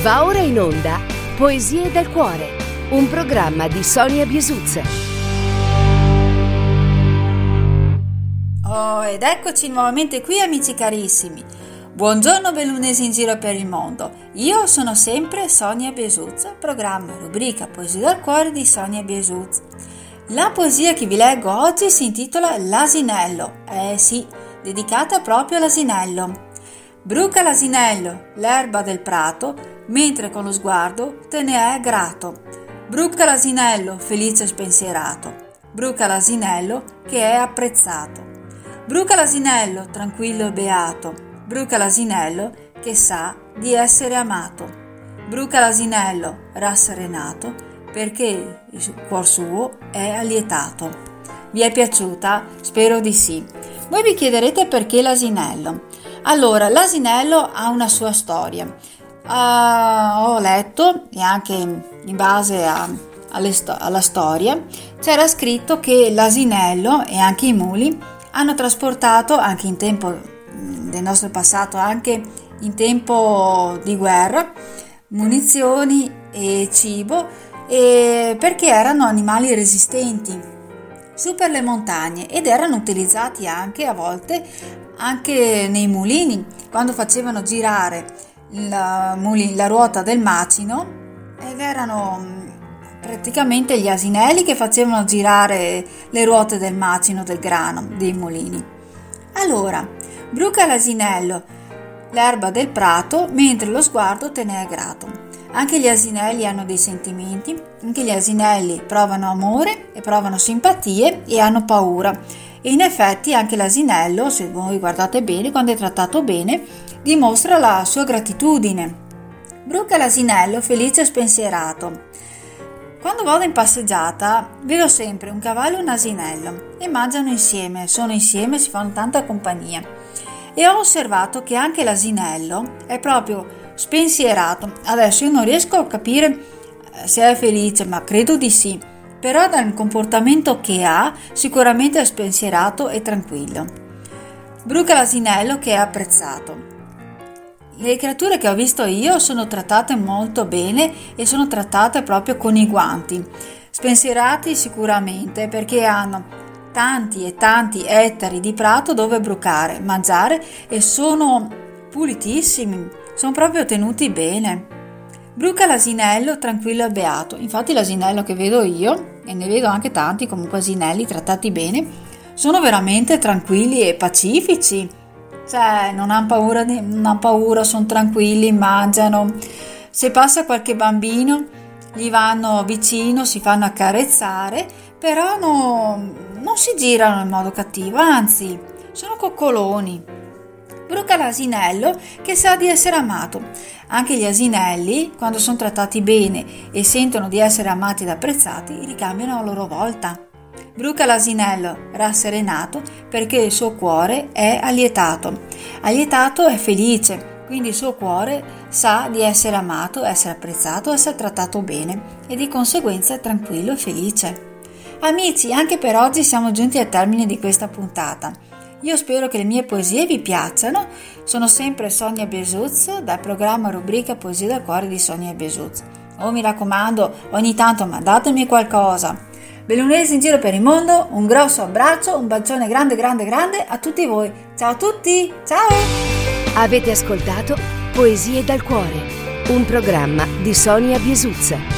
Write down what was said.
Va ora in onda Poesie del cuore, un programma di Sonia Biesuzza. Oh, ed eccoci nuovamente qui amici carissimi. Buongiorno bellunesi in giro per il mondo. Io sono sempre Sonia Biesuzza, programma rubrica Poesie del cuore di Sonia Biesuzza. La poesia che vi leggo oggi si intitola L'asinello. Eh sì, dedicata proprio all'asinello. Bruca l'asinello, l'erba del prato, mentre con lo sguardo te ne è grato. Bruca l'asinello, felice e spensierato. Bruca l'asinello che è apprezzato. Bruca l'asinello, tranquillo e beato. Bruca l'asinello che sa di essere amato. Bruca l'asinello, rasserenato, perché il cuor suo è allietato. Vi è piaciuta? Spero di sì. Voi vi chiederete perché l'asinello. Allora, l'asinello ha una sua storia. Uh, ho letto, e anche in base a, sto- alla storia, c'era scritto che l'asinello e anche i muli hanno trasportato, anche in tempo del nostro passato, anche in tempo di guerra, munizioni e cibo, e perché erano animali resistenti su per le montagne ed erano utilizzati anche a volte anche nei mulini quando facevano girare la, la ruota del macino ed erano mm, praticamente gli asinelli che facevano girare le ruote del macino del grano dei mulini. Allora, bruca l'asinello, l'erba del prato, mentre lo sguardo te ne è grato. Anche gli asinelli hanno dei sentimenti, anche gli asinelli provano amore e provano simpatie e hanno paura. E in effetti anche l'asinello, se voi guardate bene, quando è trattato bene, dimostra la sua gratitudine. Bruca l'asinello felice e spensierato. Quando vado in passeggiata vedo sempre un cavallo e un asinello e mangiano insieme, sono insieme, si fanno tanta compagnia. E ho osservato che anche l'asinello è proprio spensierato. Adesso io non riesco a capire eh, se è felice, ma credo di sì. Però dal comportamento che ha, sicuramente è spensierato e tranquillo. Bruca l'asinello che è apprezzato. Le creature che ho visto io sono trattate molto bene e sono trattate proprio con i guanti. Spensierati sicuramente perché hanno tanti e tanti ettari di prato dove brucare, mangiare e sono pulitissimi, sono proprio tenuti bene. Bruca l'asinello tranquillo e beato. Infatti l'asinello che vedo io, e ne vedo anche tanti comunque asinelli trattati bene, sono veramente tranquilli e pacifici. Cioè, non hanno paura, non hanno paura sono tranquilli, mangiano. Se passa qualche bambino, gli vanno vicino, si fanno accarezzare, però no, non si girano in modo cattivo, anzi, sono coccoloni bruca l'asinello che sa di essere amato. Anche gli asinelli, quando sono trattati bene e sentono di essere amati ed apprezzati, ricambiano a loro volta. Bruca l'asinello, rasserenato, perché il suo cuore è allietato. Allietato è felice, quindi il suo cuore sa di essere amato, essere apprezzato, essere trattato bene e di conseguenza è tranquillo e felice. Amici, anche per oggi siamo giunti al termine di questa puntata. Io spero che le mie poesie vi piacciono. Sono sempre Sonia Besuz dal programma rubrica Poesie del cuore di Sonia Besuz. Oh, mi raccomando, ogni tanto mandatemi qualcosa. Bellunesi in giro per il mondo, un grosso abbraccio, un bacione grande grande grande a tutti voi. Ciao a tutti, ciao! Avete ascoltato Poesie dal cuore, un programma di Sonia Biesuzza.